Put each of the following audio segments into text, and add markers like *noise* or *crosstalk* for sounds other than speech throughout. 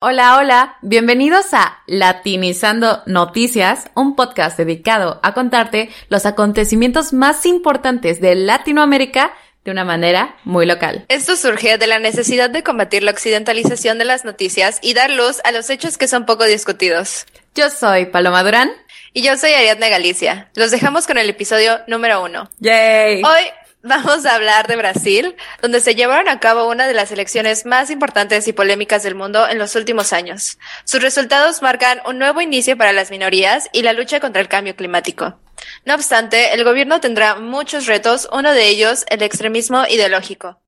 Hola, hola, bienvenidos a Latinizando Noticias, un podcast dedicado a contarte los acontecimientos más importantes de Latinoamérica de una manera muy local. Esto surge de la necesidad de combatir la occidentalización de las noticias y dar luz a los hechos que son poco discutidos. Yo soy Paloma Durán. Y yo soy Ariadna Galicia. Los dejamos con el episodio número uno. ¡Yay! Hoy Vamos a hablar de Brasil, donde se llevaron a cabo una de las elecciones más importantes y polémicas del mundo en los últimos años. Sus resultados marcan un nuevo inicio para las minorías y la lucha contra el cambio climático. No obstante, el gobierno tendrá muchos retos, uno de ellos el extremismo ideológico.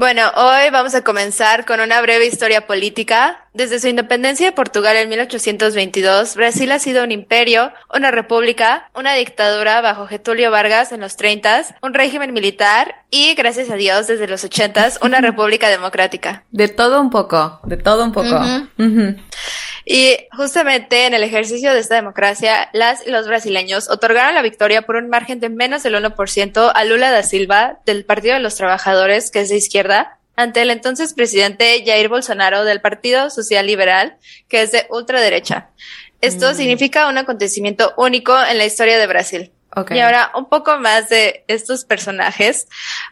Bueno, hoy vamos a comenzar con una breve historia política. Desde su independencia de Portugal en 1822, Brasil ha sido un imperio, una república, una dictadura bajo Getulio Vargas en los 30, un régimen militar y, gracias a Dios, desde los 80, una *laughs* república democrática. De todo un poco, de todo un poco. Y justamente en el ejercicio de esta democracia, las y los brasileños otorgaron la victoria por un margen de menos del 1% a Lula da Silva del Partido de los Trabajadores, que es de izquierda, ante el entonces presidente Jair Bolsonaro del Partido Social Liberal, que es de ultraderecha. Esto mm. significa un acontecimiento único en la historia de Brasil. Y ahora un poco más de estos personajes.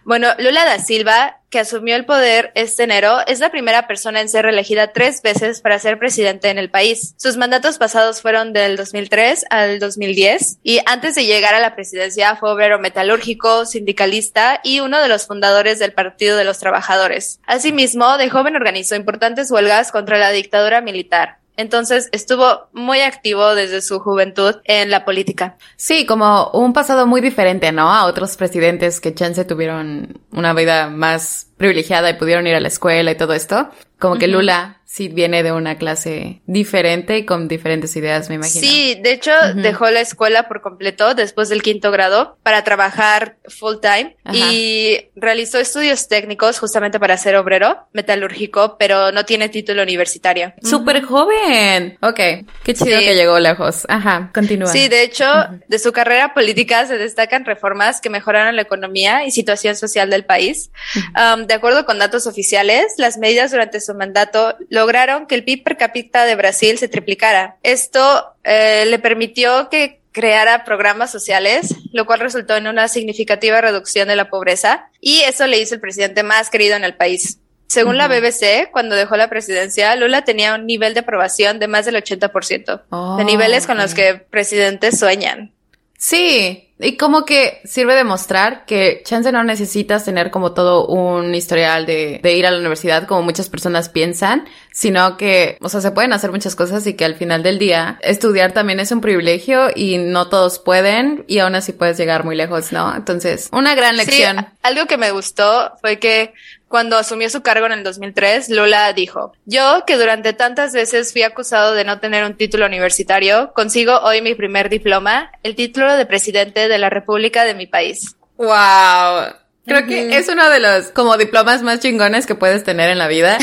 Bueno, Lula da Silva, que asumió el poder este enero, es la primera persona en ser reelegida tres veces para ser presidente en el país. Sus mandatos pasados fueron del 2003 al 2010 y antes de llegar a la presidencia fue obrero metalúrgico, sindicalista y uno de los fundadores del Partido de los Trabajadores. Asimismo, de joven organizó importantes huelgas contra la dictadura militar. Entonces estuvo muy activo desde su juventud en la política. Sí, como un pasado muy diferente, ¿no? A otros presidentes que chance tuvieron una vida más privilegiada y pudieron ir a la escuela y todo esto. Como que Lula sí viene de una clase diferente y con diferentes ideas, me imagino. Sí, de hecho dejó la escuela por completo después del quinto grado para trabajar full time y realizó estudios técnicos justamente para ser obrero metalúrgico, pero no tiene título universitario. Súper joven. Ok, qué chido que llegó lejos. Ajá, continúa. Sí, de hecho, de su carrera política se destacan reformas que mejoraron la economía y situación social del país. Um, de acuerdo con datos oficiales, las medidas durante su mandato lograron que el PIB per cápita de Brasil se triplicara. Esto eh, le permitió que creara programas sociales, lo cual resultó en una significativa reducción de la pobreza y eso le hizo el presidente más querido en el país. Según la BBC, cuando dejó la presidencia, Lula tenía un nivel de aprobación de más del 80%, de niveles con los que presidentes sueñan. Sí, y como que sirve de mostrar que chance no necesitas tener como todo un historial de, de, ir a la universidad como muchas personas piensan, sino que, o sea, se pueden hacer muchas cosas y que al final del día estudiar también es un privilegio y no todos pueden y aún así puedes llegar muy lejos, ¿no? Entonces, una gran lección. algo que me gustó fue que cuando asumió su cargo en el 2003, Lula dijo, yo que durante tantas veces fui acusado de no tener un título universitario, consigo hoy mi primer diploma, el título de presidente de la República de mi país. ¡Wow! Creo que es uno de los como diplomas más chingones que puedes tener en la vida.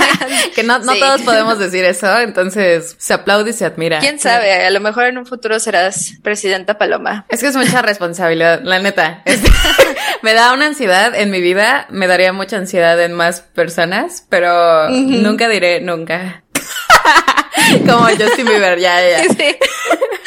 *laughs* que no, no todos podemos decir eso, entonces se aplaude y se admira. ¿Quién sabe? A lo mejor en un futuro serás presidenta Paloma. Es que es mucha *laughs* responsabilidad, la neta. *laughs* me da una ansiedad en mi vida, me daría mucha ansiedad en más personas, pero nunca diré nunca. *laughs* como Justin Bieber, ya, ya. Sí.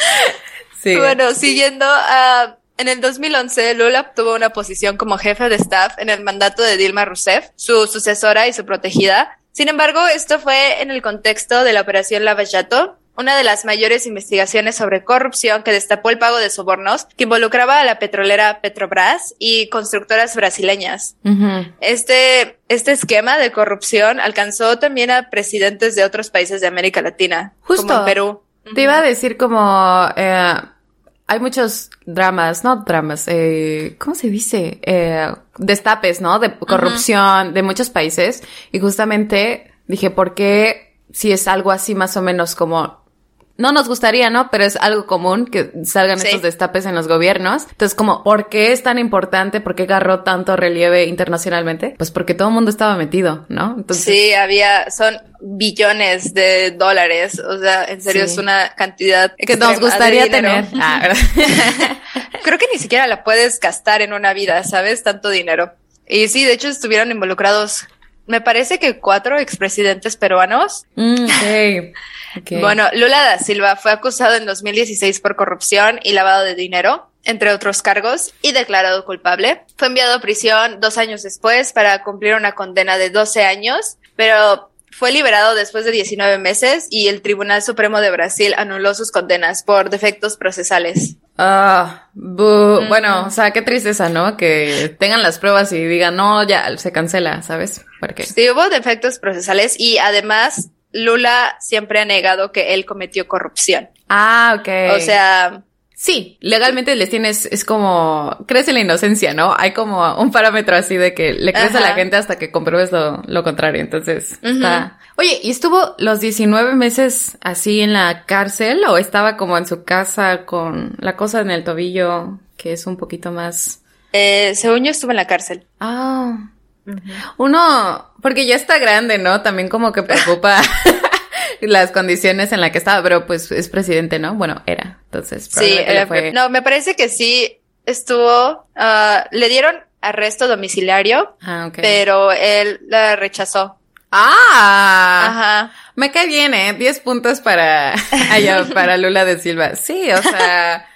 *laughs* sí. Bueno, siguiendo a... En el 2011, Lula obtuvo una posición como jefe de staff en el mandato de Dilma Rousseff, su sucesora y su protegida. Sin embargo, esto fue en el contexto de la Operación Lavallato, una de las mayores investigaciones sobre corrupción que destapó el pago de sobornos que involucraba a la petrolera Petrobras y constructoras brasileñas. Este, este esquema de corrupción alcanzó también a presidentes de otros países de América Latina, Justo. como Perú. Te iba a decir como eh, hay muchos dramas, no dramas, eh, ¿cómo se dice? Eh, destapes, ¿no? De corrupción de muchos países. Y justamente dije, ¿por qué si es algo así más o menos como no nos gustaría, ¿no? Pero es algo común que salgan estos destapes en los gobiernos. Entonces, como, ¿por qué es tan importante? ¿Por qué agarró tanto relieve internacionalmente? Pues porque todo el mundo estaba metido, ¿no? Entonces... Sí, había, son billones de dólares. O sea, en serio es una cantidad que nos gustaría tener. *laughs* Ah, *laughs* siquiera la puedes gastar en una vida, ¿sabes? Tanto dinero. Y sí, de hecho estuvieron involucrados, me parece que cuatro expresidentes peruanos. Mm, *laughs* bueno, Lula da Silva fue acusado en 2016 por corrupción y lavado de dinero, entre otros cargos, y declarado culpable. Fue enviado a prisión dos años después para cumplir una condena de 12 años, pero fue liberado después de 19 meses y el Tribunal Supremo de Brasil anuló sus condenas por defectos procesales. Ah, bueno, o sea, qué tristeza, ¿no? Que tengan las pruebas y digan, no, ya se cancela, ¿sabes? Porque sí hubo defectos procesales y además Lula siempre ha negado que él cometió corrupción. Ah, ok. O sea, Sí, legalmente les tienes, es como, crees en la inocencia, ¿no? Hay como un parámetro así de que le crees a la gente hasta que compruebes lo, contrario. Entonces, está. Oye, ¿y estuvo los 19 meses así en la cárcel o estaba como en su casa con la cosa en el tobillo que es un poquito más. Eh, según yo estuvo en la cárcel. Ah. Uno, porque ya está grande, ¿no? También como que preocupa *laughs* las condiciones en las que estaba, pero pues es presidente, ¿no? Bueno, era. Entonces, sí, fue... no, me parece que sí estuvo, uh, le dieron arresto domiciliario, ah, pero él la rechazó. Ah, Ajá. me cae bien, ¿eh? 10 puntos para, *laughs* allá, para Lula de Silva. Sí, o sea,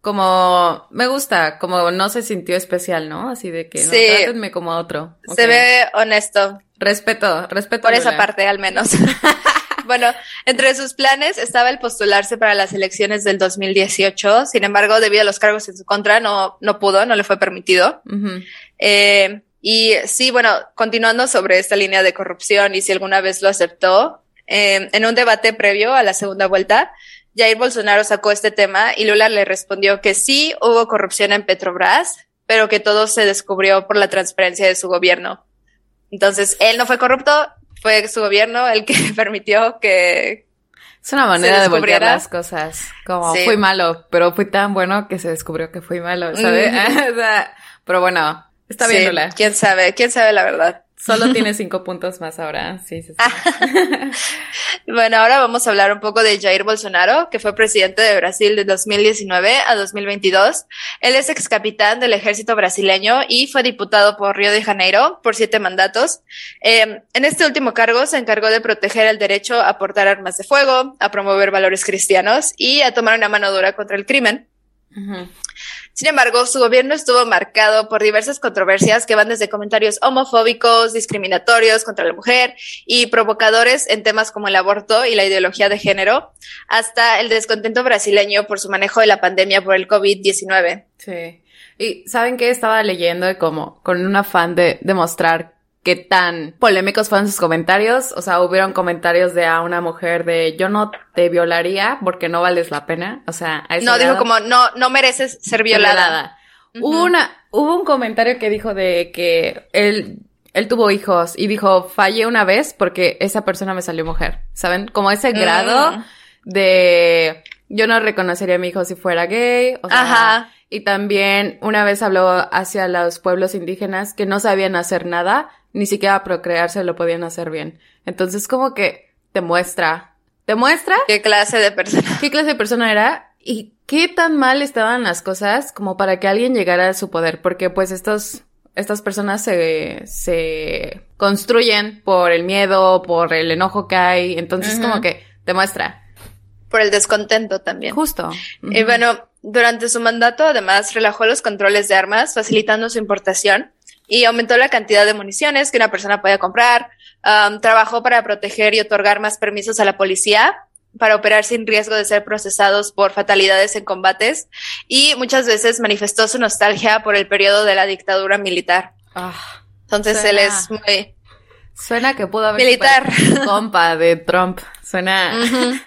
como, me gusta, como no se sintió especial, ¿no? Así de que, sí. no, como otro. Se ve honesto. Respeto, respeto. Por esa parte, al menos. *laughs* Bueno, entre sus planes estaba el postularse para las elecciones del 2018. Sin embargo, debido a los cargos en su contra, no, no pudo, no le fue permitido. eh, y sí, bueno, continuando sobre esta línea de corrupción y si alguna vez lo aceptó, eh, en un debate previo a la segunda vuelta, Jair Bolsonaro sacó este tema y Lula le respondió que sí hubo corrupción en Petrobras, pero que todo se descubrió por la transparencia de su gobierno. Entonces, él no fue corrupto, fue su gobierno el que *laughs* permitió que... Es una manera de volver las cosas. Como fui malo, pero fui tan bueno que se descubrió que fui malo, ¿sabes? *laughs* o sea, pero bueno, está bien, Lula. ¿Quién sabe? ¿Quién sabe la verdad? Solo tiene *laughs* cinco puntos más ahora. Sí, sí, sí. *laughs* bueno, ahora vamos a hablar un poco de Jair Bolsonaro, que fue presidente de Brasil de 2019 a 2022. Él es ex capitán del ejército brasileño y fue diputado por Río de Janeiro por siete mandatos. Eh, en este último cargo se encargó de proteger el derecho a portar armas de fuego, a promover valores cristianos y a tomar una mano dura contra el crimen. Sin embargo, su gobierno estuvo marcado por diversas controversias que van desde comentarios homofóbicos, discriminatorios contra la mujer y provocadores en temas como el aborto y la ideología de género, hasta el descontento brasileño por su manejo de la pandemia por el COVID-19. Sí. Y saben que estaba leyendo como con un afán de demostrar qué tan polémicos fueron sus comentarios. O sea, hubieron comentarios de a una mujer de yo no te violaría porque no vales la pena. O sea, a No, dijo como no, no mereces ser violada. Hubo una, hubo un comentario que dijo de que él, él tuvo hijos y dijo fallé una vez porque esa persona me salió mujer. ¿Saben? Como ese grado mm. de yo no reconocería a mi hijo si fuera gay. O sea, Ajá. Y también una vez habló hacia los pueblos indígenas que no sabían hacer nada ni siquiera procrearse lo podían hacer bien. Entonces como que te muestra, te muestra qué clase de persona, qué clase de persona era y qué tan mal estaban las cosas como para que alguien llegara a su poder, porque pues estos estas personas se, se construyen por el miedo, por el enojo que hay, entonces como que te muestra. Por el descontento también. Justo. Y bueno, durante su mandato además relajó los controles de armas, facilitando su importación y aumentó la cantidad de municiones que una persona podía comprar. trabajó para proteger y otorgar más permisos a la policía para operar sin riesgo de ser procesados por fatalidades en combates y muchas veces manifestó su nostalgia por el periodo de la dictadura militar. Ah, Entonces él es muy... Suena que pudo haber militar. compa de Trump. Suena... *laughs*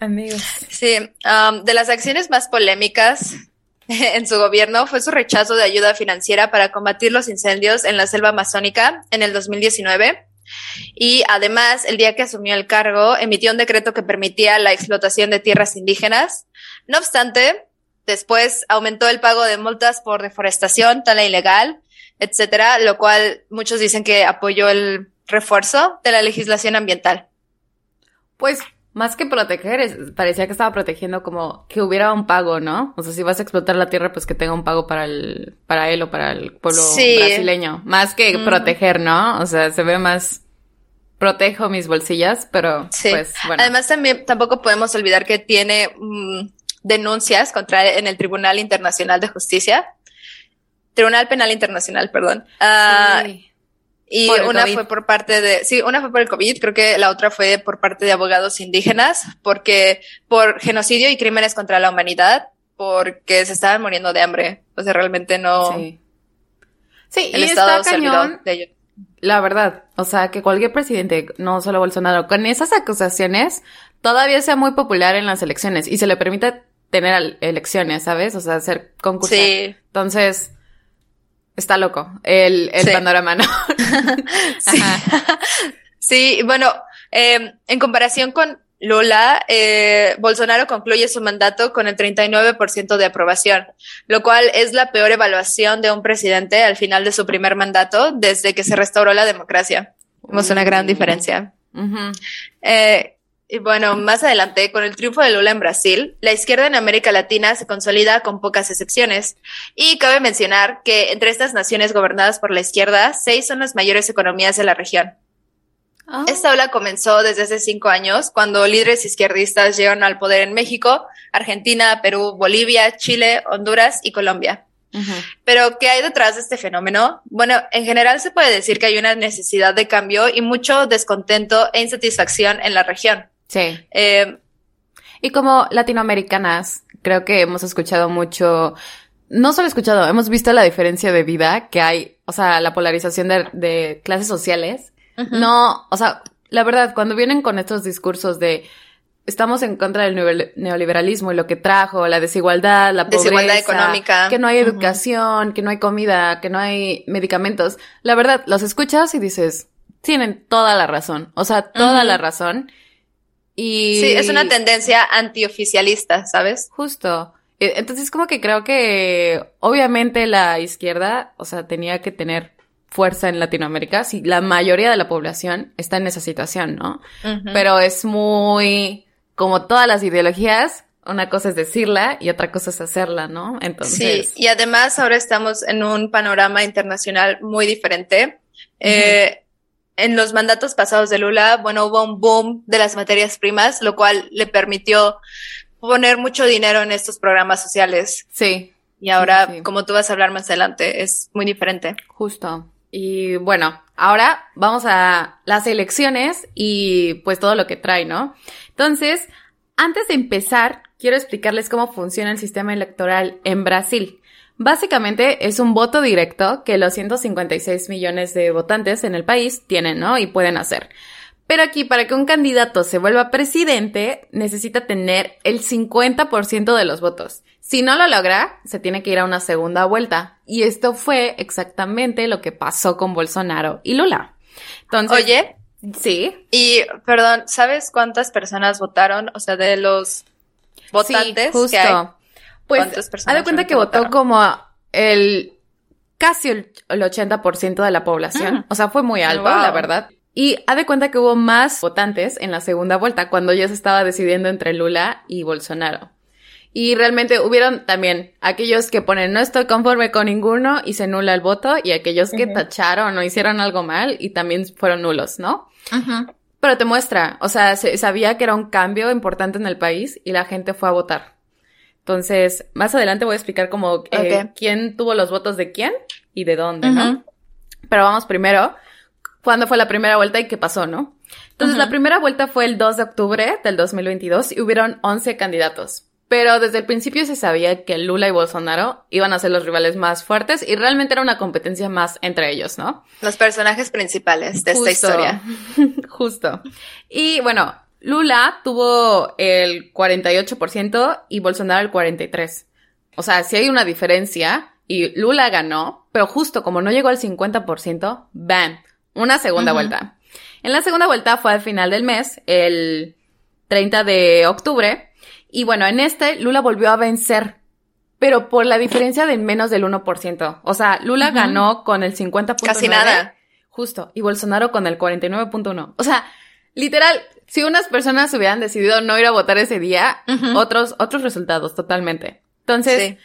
Amigos. Sí, de las acciones más polémicas *laughs* en su gobierno fue su rechazo de ayuda financiera para combatir los incendios en la selva amazónica en el 2019. Y además, el día que asumió el cargo, emitió un decreto que permitía la explotación de tierras indígenas. No obstante, después aumentó el pago de multas por deforestación, tala ilegal, etcétera, lo cual muchos dicen que apoyó el refuerzo de la legislación ambiental. Pues más que proteger, parecía que estaba protegiendo como que hubiera un pago, ¿no? O sea, si vas a explotar la tierra, pues que tenga un pago para el, para él o para el pueblo brasileño. Más que proteger, ¿no? O sea, se ve más protejo mis bolsillas, pero pues bueno. Además también tampoco podemos olvidar que tiene mm, denuncias contra en el Tribunal Internacional de Justicia. Tribunal Penal Internacional, perdón. Sí. Y una fue por parte de, sí, una fue por el COVID, creo que la otra fue por parte de abogados indígenas, porque por genocidio y crímenes contra la humanidad, porque se estaban muriendo de hambre. O sea, realmente no. Sí, sí el y Estado está cañón, de ellos. La verdad, o sea, que cualquier presidente, no solo Bolsonaro, con esas acusaciones, todavía sea muy popular en las elecciones y se le permite tener elecciones, ¿sabes? O sea, ser concursante. Sí. Entonces, Está loco el, el panorama, ¿no? *laughs* sí. sí, bueno, eh, en comparación con Lula, eh, Bolsonaro concluye su mandato con el 39% de aprobación, lo cual es la peor evaluación de un presidente al final de su primer mandato desde que se restauró la democracia. Vemos una gran diferencia. eh, y bueno, más adelante, con el triunfo de Lula en Brasil, la izquierda en América Latina se consolida con pocas excepciones. Y cabe mencionar que entre estas naciones gobernadas por la izquierda, seis son las mayores economías de la región. Ah. Esta ola comenzó desde hace cinco años, cuando líderes izquierdistas llegaron al poder en México, Argentina, Perú, Bolivia, Chile, Honduras y Colombia. Pero, ¿qué hay detrás de este fenómeno? Bueno, en general se puede decir que hay una necesidad de cambio y mucho descontento e insatisfacción en la región. Sí. Eh, y como latinoamericanas, creo que hemos escuchado mucho, no solo escuchado, hemos visto la diferencia de vida que hay, o sea, la polarización de, clases sociales. No, o sea, la verdad, cuando vienen con estos discursos de estamos en contra del neoliberalismo y lo que trajo, la desigualdad, la pobreza, desigualdad económica, que no hay educación, que no hay comida, que no hay medicamentos, la verdad, los escuchas y dices, tienen toda la razón, o sea, toda la razón. Sí, es una tendencia antioficialista, ¿sabes? Justo. E, entonces, como que creo que obviamente la izquierda, o sea, tenía que tener fuerza en Latinoamérica si la mayoría de la población está en esa situación, ¿no? Pero es muy, como todas las ideologías, una cosa es decirla y otra cosa es hacerla, ¿no? Entonces. Sí, y además ahora estamos en un panorama internacional muy diferente. eh, en los mandatos pasados de Lula, bueno, hubo un boom de las materias primas, lo cual le permitió poner mucho dinero en estos programas sociales. Sí. Y ahora, como tú vas a hablar más adelante, es muy diferente. Justo. Y bueno, ahora vamos a las elecciones y pues todo lo que trae, ¿no? Entonces, antes de empezar, quiero explicarles cómo funciona el sistema electoral en Brasil. Básicamente es un voto directo que los 156 millones de votantes en el país tienen, ¿no? Y pueden hacer. Pero aquí, para que un candidato se vuelva presidente, necesita tener el 50% de los votos. Si no lo logra, se tiene que ir a una segunda vuelta. Y esto fue exactamente lo que pasó con Bolsonaro y Lula. Entonces, Oye, sí. Y, perdón, ¿sabes cuántas personas votaron? O sea, de los votantes sí, justo. Pues, haz de cuenta que votó como el casi el, 80% de la población. Mm. O sea, fue muy alto, la verdad. Y haz de cuenta que hubo más votantes en la segunda vuelta, cuando ya se estaba decidiendo entre Lula y Bolsonaro. Y realmente hubieron también aquellos que ponen no estoy conforme con ninguno y se nula el voto, y aquellos que tacharon o hicieron algo mal y también fueron nulos, ¿no? Pero te muestra, o sea, se sabía que era un cambio importante en el país y la gente fue a votar. Entonces, más adelante voy a explicar como eh, quién tuvo los votos de quién y de dónde, ¿no? Pero vamos primero, ¿cuándo fue la primera vuelta y qué pasó, no? Entonces, la primera vuelta fue el 2 de octubre del 2022 y hubieron 11 candidatos. Pero desde el principio se sabía que Lula y Bolsonaro iban a ser los rivales más fuertes y realmente era una competencia más entre ellos, ¿no? Los personajes principales de esta historia. *laughs* Justo. Y bueno, Lula tuvo el 48% y Bolsonaro el 43%. O sea, si hay una diferencia y Lula ganó, pero justo como no llegó al 50%, ¡bam! Una segunda vuelta. En la segunda vuelta fue al final del mes, el 30 de octubre, y bueno, en este Lula volvió a vencer, pero por la diferencia de menos del 1%. O sea, Lula ganó con el 50.9. Casi nada. Justo, y Bolsonaro con el 49.1. O sea, literal, si unas personas hubieran decidido no ir a votar ese día, otros, otros resultados totalmente. Entonces,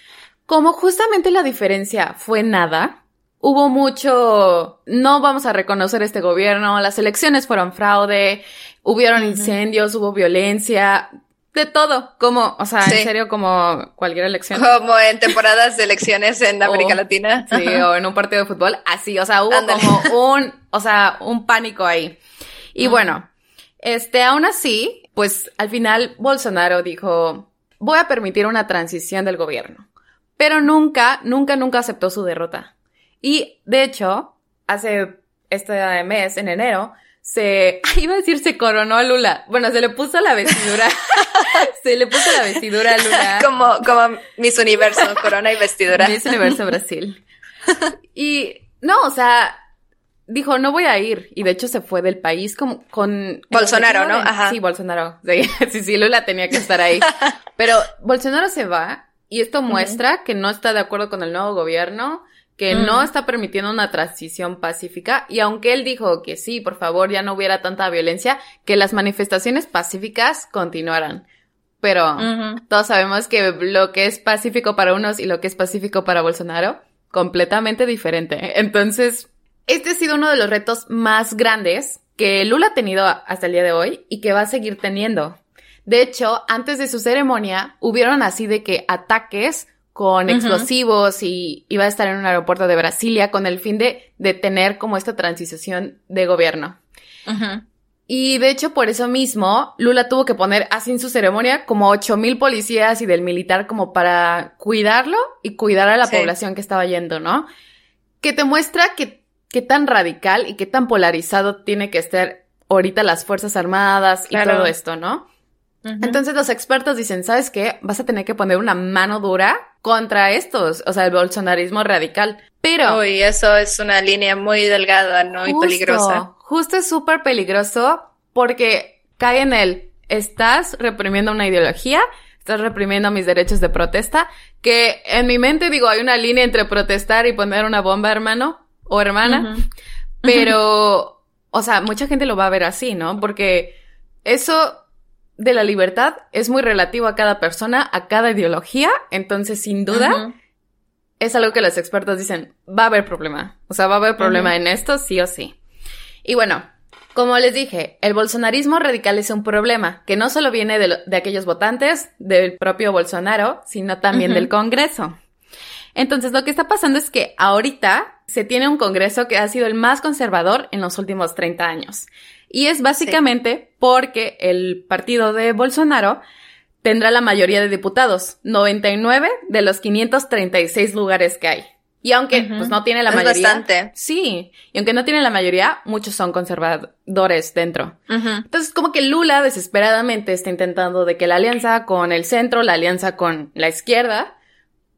como justamente la diferencia fue nada, hubo mucho, no vamos a reconocer este gobierno, las elecciones fueron fraude, hubieron incendios, hubo violencia, de todo, como, o sea, en serio, como cualquier elección. Como en temporadas de elecciones en *laughs* América Latina. Sí, o en un partido de fútbol, así, o sea, hubo como un, o sea, un pánico ahí. Y bueno, este, aún así, pues al final Bolsonaro dijo, voy a permitir una transición del gobierno. Pero nunca, nunca, nunca aceptó su derrota. Y de hecho, hace este mes, en enero, se, *laughs* iba a decir se coronó a Lula. Bueno, se le puso la vestidura. *laughs* se le puso la vestidura a Lula. *laughs* Como, como Miss Universo, corona y vestidura. Miss Universo Brasil. Y no, o sea, dijo, no voy a ir. Y de hecho se fue del país como con... Bolsonaro, ¿no? Ajá. Sí, Bolsonaro. *laughs* Sí, sí, Lula tenía que estar ahí. *laughs* Pero Bolsonaro se va y esto muestra que no está de acuerdo con el nuevo gobierno, que no está permitiendo una transición pacífica. Y aunque él dijo que sí, por favor, ya no hubiera tanta violencia, que las manifestaciones pacíficas continuaran. Pero todos sabemos que lo que es pacífico para unos y lo que es pacífico para Bolsonaro, completamente diferente. *laughs* Entonces, este ha sido uno de los retos más grandes que Lula ha tenido hasta el día de hoy y que va a seguir teniendo. De hecho, antes de su ceremonia, hubieron así de que ataques con explosivos y iba a estar en un aeropuerto de Brasilia con el fin de, de tener como esta transición de gobierno. Y de hecho, por eso mismo, Lula tuvo que poner así en su ceremonia como ocho mil policías y del militar como para cuidarlo y cuidar a la población que estaba yendo, ¿no? Que te muestra que qué tan radical y qué tan polarizado tiene que estar ahorita las Fuerzas Armadas y todo esto, ¿no? Entonces los expertos dicen, ¿sabes qué? Vas a tener que poner una mano dura contra estos, o sea, el bolsonarismo radical. Pero... Uy, eso es una línea muy delgada, ¿no? y peligrosa. Justo es súper peligroso porque cae en el, estás reprimiendo una ideología, estás reprimiendo mis derechos de protesta, que en mi mente digo, hay una línea entre protestar y poner una bomba, hermano, o hermana, pero, o sea, mucha gente lo va a ver así, ¿no? Porque eso de la libertad es muy relativo a cada persona, a cada ideología, entonces sin duda es algo que los expertos dicen, va a haber problema, o sea, va a haber problema en esto, sí o sí. Y bueno, como les dije, el bolsonarismo radical es un problema que no solo viene de, de aquellos votantes, del propio Bolsonaro, sino también del Congreso. Entonces, lo que está pasando es que ahorita se tiene un Congreso que ha sido el más conservador en los últimos 30 años. Y es básicamente porque el partido de Bolsonaro tendrá la mayoría de diputados, 99 de los 536 lugares que hay. Y aunque pues no tiene la es mayoría. Bastante. Sí. Y aunque no tiene la mayoría, muchos son conservadores dentro. Entonces, como que Lula desesperadamente está intentando de que la alianza con el centro, la alianza con la izquierda,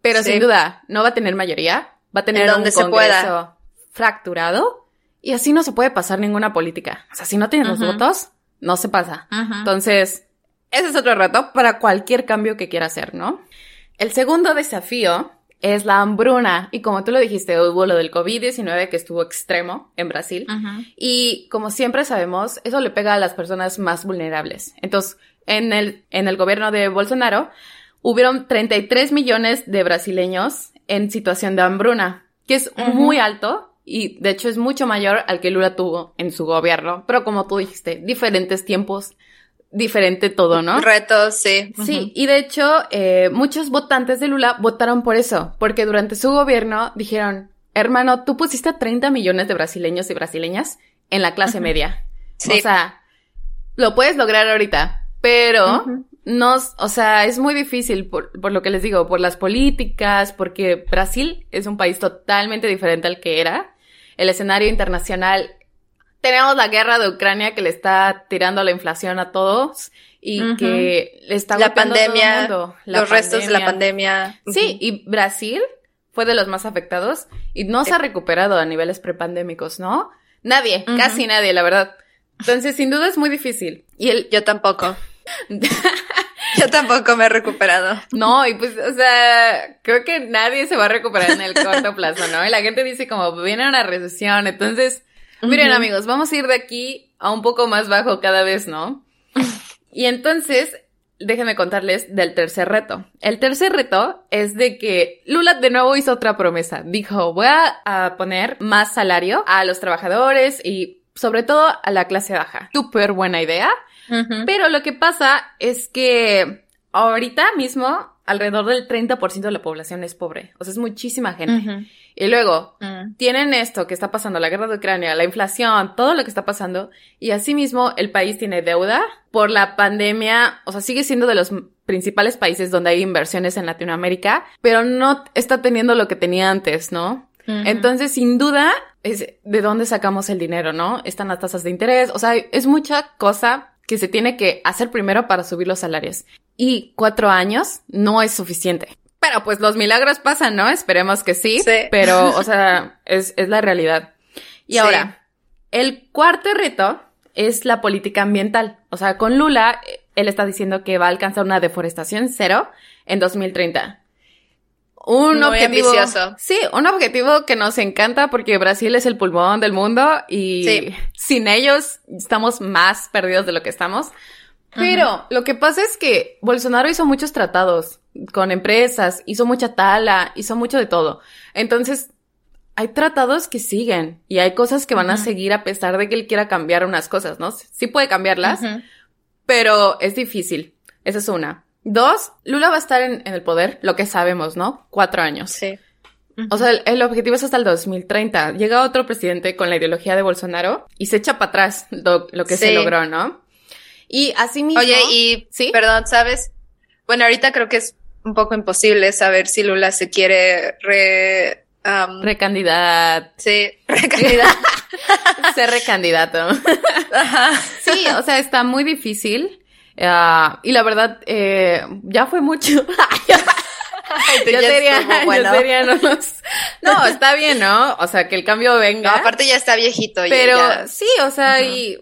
pero sin duda, no va a tener mayoría, va a tener un congreso fracturado y así no se puede pasar ninguna política. O sea, si no tienen los votos, no se pasa. Entonces, ese es otro reto para cualquier cambio que quiera hacer, ¿no? El segundo desafío es la hambruna. Y como tú lo dijiste, hubo lo del COVID-19 que estuvo extremo en Brasil. Y como siempre sabemos, eso le pega a las personas más vulnerables. Entonces, en el, en el gobierno de Bolsonaro, hubieron 33 millones de brasileños en situación de hambruna, que es muy alto y de hecho es mucho mayor al que Lula tuvo en su gobierno. Pero como tú dijiste, diferentes tiempos, diferente todo, ¿no? Retos, sí. Sí, y de hecho eh, muchos votantes de Lula votaron por eso, porque durante su gobierno dijeron, hermano, tú pusiste a 30 millones de brasileños y brasileñas en la clase media. Sí. O sea, lo puedes lograr ahorita, pero no, o sea, es muy difícil por, por, lo que les digo, por las políticas, porque Brasil es un país totalmente diferente al que era. El escenario internacional, tenemos la guerra de Ucrania que le está tirando la inflación a todos y que le está la pandemia, todo el mundo. los restos de la pandemia. Sí, y Brasil fue de los más afectados y no se ha recuperado a niveles prepandémicos, ¿no? Nadie, casi nadie, la verdad. Entonces, sin duda es muy difícil. Y el, yo tampoco. Yo tampoco me he recuperado. No, y pues, o sea, creo que nadie se va a recuperar en el corto plazo, ¿no? Y la gente dice como, viene una recesión, entonces, miren amigos, vamos a ir de aquí a un poco más bajo cada vez, ¿no? Y entonces, déjenme contarles del tercer reto. El tercer reto es de que Lula de nuevo hizo otra promesa. Dijo, voy a, poner más salario a los trabajadores y sobre todo a la clase baja. Súper buena idea. Pero lo que pasa es que ahorita mismo alrededor del 30% de la población es pobre. O sea, es muchísima gente. Y luego, mm. tienen esto que está pasando, la guerra de Ucrania, la inflación, todo lo que está pasando. Y asimismo, el país tiene deuda por la pandemia. O sea, sigue siendo de los principales países donde hay inversiones en Latinoamérica, pero no está teniendo lo que tenía antes, ¿no? Entonces, sin duda, es de dónde sacamos el dinero, ¿no? Están las tasas de interés. O sea, es mucha cosa que se tiene que hacer primero para subir los salarios. Y cuatro años no es suficiente. Pero pues los milagros pasan, ¿no? Esperemos que sí. sí. Pero, *laughs* o sea, es, es la realidad. Y ahora, el cuarto reto es la política ambiental. O sea, con Lula, él está diciendo que va a alcanzar una deforestación cero en 2030. Un objetivo. Ambicioso. Sí, un objetivo que nos encanta porque Brasil es el pulmón del mundo y sin ellos estamos más perdidos de lo que estamos. Pero lo que pasa es que Bolsonaro hizo muchos tratados con empresas, hizo mucha tala, hizo mucho de todo. Entonces, hay tratados que siguen y hay cosas que van a seguir a pesar de que él quiera cambiar unas cosas, ¿no? Sí puede cambiarlas, pero es difícil. Esa es una. Dos, Lula va a estar en, el poder, lo que sabemos, ¿no? Cuatro años. Sí. O sea, el, objetivo es hasta el 2030. Llega otro presidente con la ideología de Bolsonaro y se echa para atrás lo, que se logró, ¿no? Y así mismo. Oye, y ¿Sí? perdón, ¿sabes? Bueno, ahorita creo que es un poco imposible saber si Lula se quiere re. Um, recandidat. Sí, *laughs* recandidat. Ser recandidato. Ajá. Sí, o sea, está muy difícil. Uh, y la verdad, eh, ya fue mucho. *laughs* yo, sería, yo sería no, no, *laughs* está bien, ¿no? O sea, que el cambio venga. aparte ya está viejito. Pero sí, o sea, y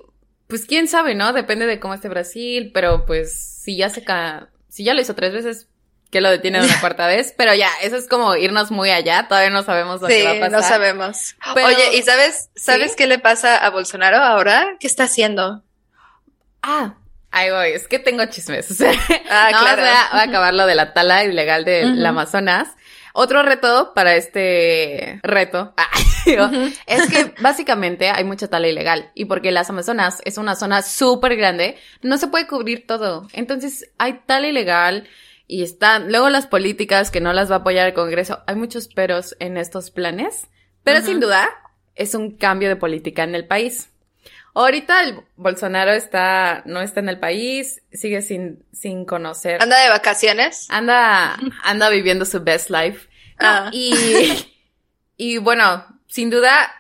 pues quién sabe, ¿no? Depende de cómo esté Brasil, pero pues si ya se ca... si ya lo hizo tres veces, que lo detiene una *laughs* cuarta vez, pero ya, eso es como irnos muy allá, todavía no sabemos lo que va a pasar. no sabemos. Oye, ¿y sabes, sabes qué le pasa a Bolsonaro ahora? ¿Qué está haciendo? Ah, ahí voy, es que tengo chismes, *laughs* ah, claro. voy a, acabar lo de la tala ilegal del Amazonas. Otro reto para este reto *laughs* ah, es que básicamente hay mucha tala ilegal y porque las Amazonas es una zona súper grande, no se puede cubrir todo. Entonces hay tala ilegal y están luego las políticas que no las va a apoyar el Congreso. Hay muchos peros en estos planes, pero sin duda es un cambio de política en el país. Ahorita el Bolsonaro está, no está en el país, sigue sin, sin conocer. ¿Anda de vacaciones? Anda, anda viviendo su best life. Ah. Y, *laughs* y bueno, sin duda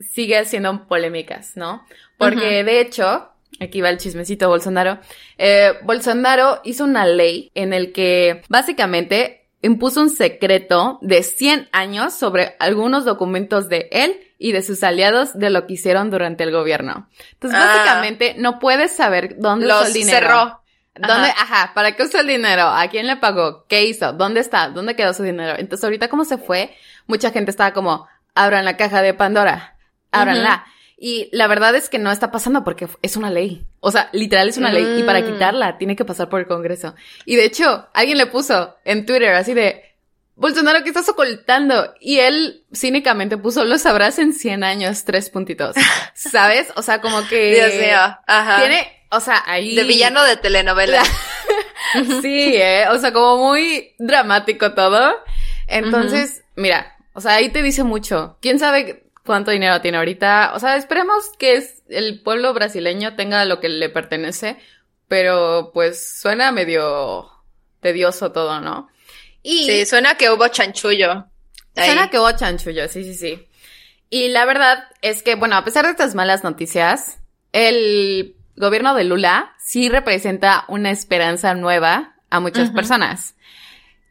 sigue haciendo polémicas, ¿no? Porque de hecho, aquí va el chismecito Bolsonaro, eh, Bolsonaro hizo una ley en el que básicamente impuso un secreto de 100 años sobre algunos documentos de él y de sus aliados de lo que hicieron durante el gobierno. Entonces, ah. básicamente, no puedes saber dónde usó el dinero. cerró. ¿Dónde, ajá. ¿para qué usó el dinero? ¿A quién le pagó? ¿Qué hizo? ¿Dónde está? ¿Dónde quedó su dinero? Entonces, ahorita cómo se fue, mucha gente estaba como, abran la caja de Pandora, ábranla. Y la verdad es que no está pasando porque es una ley. O sea, literal es una ley. Y para mm. quitarla tiene que pasar por el Congreso. Y de hecho, alguien le puso en Twitter así de, Bolsonaro, ¿qué estás ocultando? Y él cínicamente puso, lo sabrás en 100 años, tres puntitos. *laughs* ¿Sabes? O sea, como que... Dios mío, ajá. Tiene, o sea, ahí... De villano de telenovela. *laughs* sí, eh, o sea, como muy dramático todo. Entonces, mira, o sea, ahí te dice mucho. ¿Quién sabe cuánto dinero tiene ahorita? O sea, esperemos que el pueblo brasileño tenga lo que le pertenece, pero pues suena medio tedioso todo, ¿no? Y sí, suena que hubo chanchullo. Suena que hubo chanchullo, sí, sí, sí. Y la verdad es que, bueno, a pesar de estas malas noticias, el gobierno de Lula sí representa una esperanza nueva a muchas personas.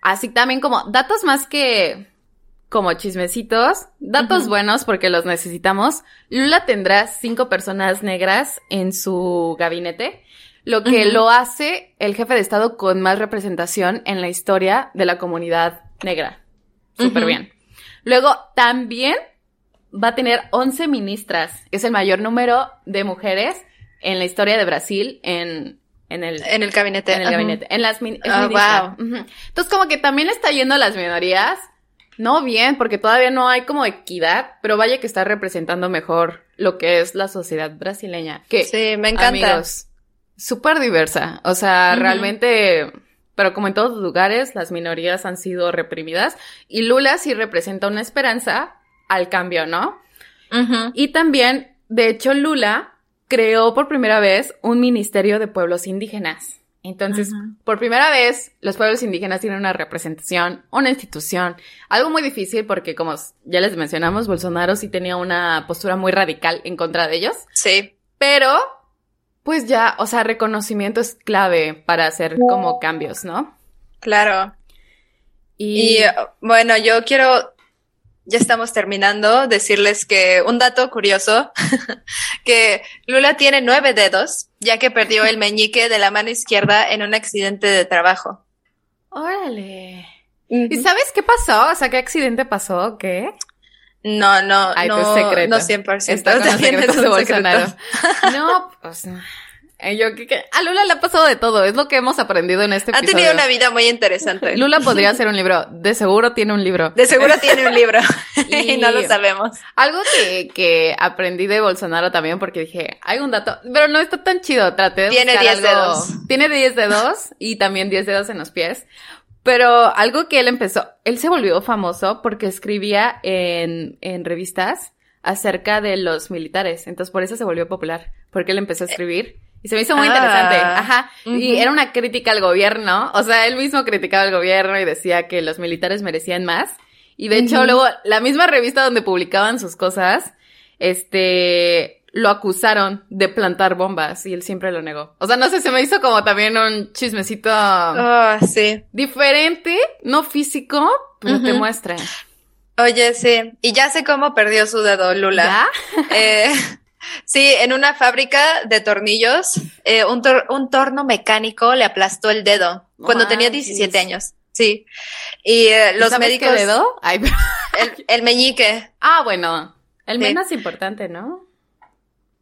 Así también como datos más que como chismecitos, datos buenos porque los necesitamos. Lula tendrá cinco personas negras en su gabinete lo que lo hace el jefe de Estado con más representación en la historia de la comunidad negra. Súper bien. Luego, también va a tener 11 ministras, es el mayor número de mujeres en la historia de Brasil en, en el, en el gabinete. En el gabinete. En las oh, wow. Entonces, como que también está yendo a las minorías. No bien, porque todavía no hay como equidad, pero vaya que está representando mejor lo que es la sociedad brasileña. Que, sí, me encanta. Amigos, súper diversa. O sea, realmente, pero como en todos los lugares, las minorías han sido reprimidas. Y Lula sí representa una esperanza al cambio, ¿no? Y también, de hecho, Lula creó por primera vez un ministerio de pueblos indígenas. Entonces, por primera vez, los pueblos indígenas tienen una representación, una institución, algo muy difícil porque, como ya les mencionamos, Bolsonaro sí tenía una postura muy radical en contra de ellos. Sí. Pero, pues ya, o sea, reconocimiento es clave para hacer como cambios, ¿no? Claro. y bueno, yo quiero ya estamos terminando, decirles que un dato curioso, *laughs* que Lula tiene nueve dedos, ya que perdió el meñique de la mano izquierda en un accidente de trabajo. Órale. ¿Y sabes qué pasó? O sea, ¿qué accidente pasó? ¿Qué? No, no, Ay, no, secreto. no 100%. Está con *laughs* secretos de Bolsonaro. *laughs* No, pues yo a Lula le ha pasado de todo, es lo que hemos aprendido en este episodio. Ha tenido una vida muy interesante. *laughs* Lula podría hacer un libro, de seguro tiene un libro. De seguro *laughs* tiene un libro *laughs* y, no lo sabemos. Algo que, que aprendí de Bolsonaro también porque dije, hay un dato, pero no está tan chido, traté de Tiene 10 dedos. Tiene 10 dedos y también 10 dedos en los pies. Pero algo que él empezó, él se volvió famoso porque escribía en, en revistas acerca de los militares. Entonces por eso se volvió popular, porque él empezó a escribir. Y se me hizo muy interesante. Ah, Ajá. Y era una crítica al gobierno. O sea, él mismo criticaba al gobierno y decía que los militares merecían más. Y de hecho, luego, la misma revista donde publicaban sus cosas, este, lo acusaron de plantar bombas y él siempre lo negó. O sea, no sé, se me hizo como también un chismecito. Oh, sí. Diferente, no físico, pero te muestra. Oye, sí. Y ya sé cómo perdió su dedo Lula. ¿Ya? Eh, Sí, en una fábrica de tornillos, eh, un, un, torno mecánico le aplastó el dedo cuando tenía 17 años. Sí. Y eh, los médicos. Qué dedo? Ay, *laughs* el, el, meñique. Ah, bueno. El menos importante, ¿no?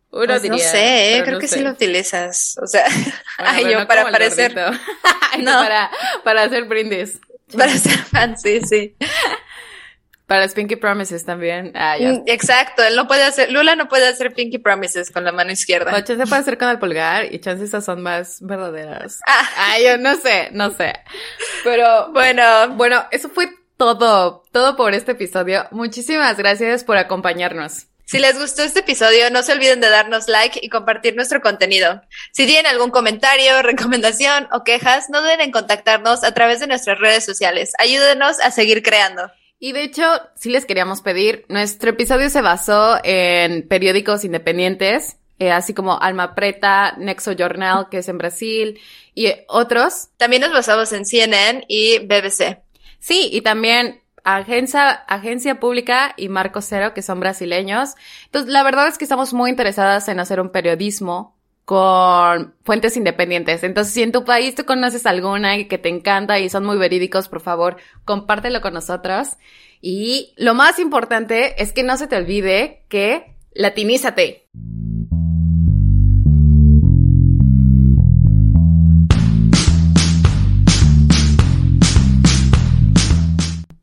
Uno pues diría, no sé, creo que sí lo utilizas. O sea, *laughs* ay, yo para parecer. *laughs* no. para, para hacer brindis. Para ser fancy, sí. Para las Pinky Promises también. Ah, ya. Mm, exacto, él no puede hacer, Lula no puede hacer Pinky Promises con la mano izquierda. O chance puede hacer con el pulgar y chances esas son más verdaderas. Ah. Ay, yo no sé, no sé. Pero bueno, bueno, eso fue todo, todo por este episodio. Muchísimas gracias por acompañarnos. Si les gustó este episodio, no se olviden de darnos like y compartir nuestro contenido. Si tienen algún comentario, recomendación o quejas, no duden en contactarnos a través de nuestras redes sociales. Ayúdenos a seguir creando. Y de hecho, sí les queríamos pedir, nuestro episodio se basó en periódicos independientes, eh, así como Alma Preta, Nexo Journal, que es en Brasil, y otros. También nos basamos en CNN y BBC. Sí, y también Agencia, Agencia Pública y Marco Cero, que son brasileños. Entonces, la verdad es que estamos muy interesadas en hacer un periodismo con fuentes independientes. Entonces, si en tu país tú conoces alguna que te encanta y son muy verídicos, por favor, compártelo con nosotros. Y lo más importante es que no se te olvide que latinízate.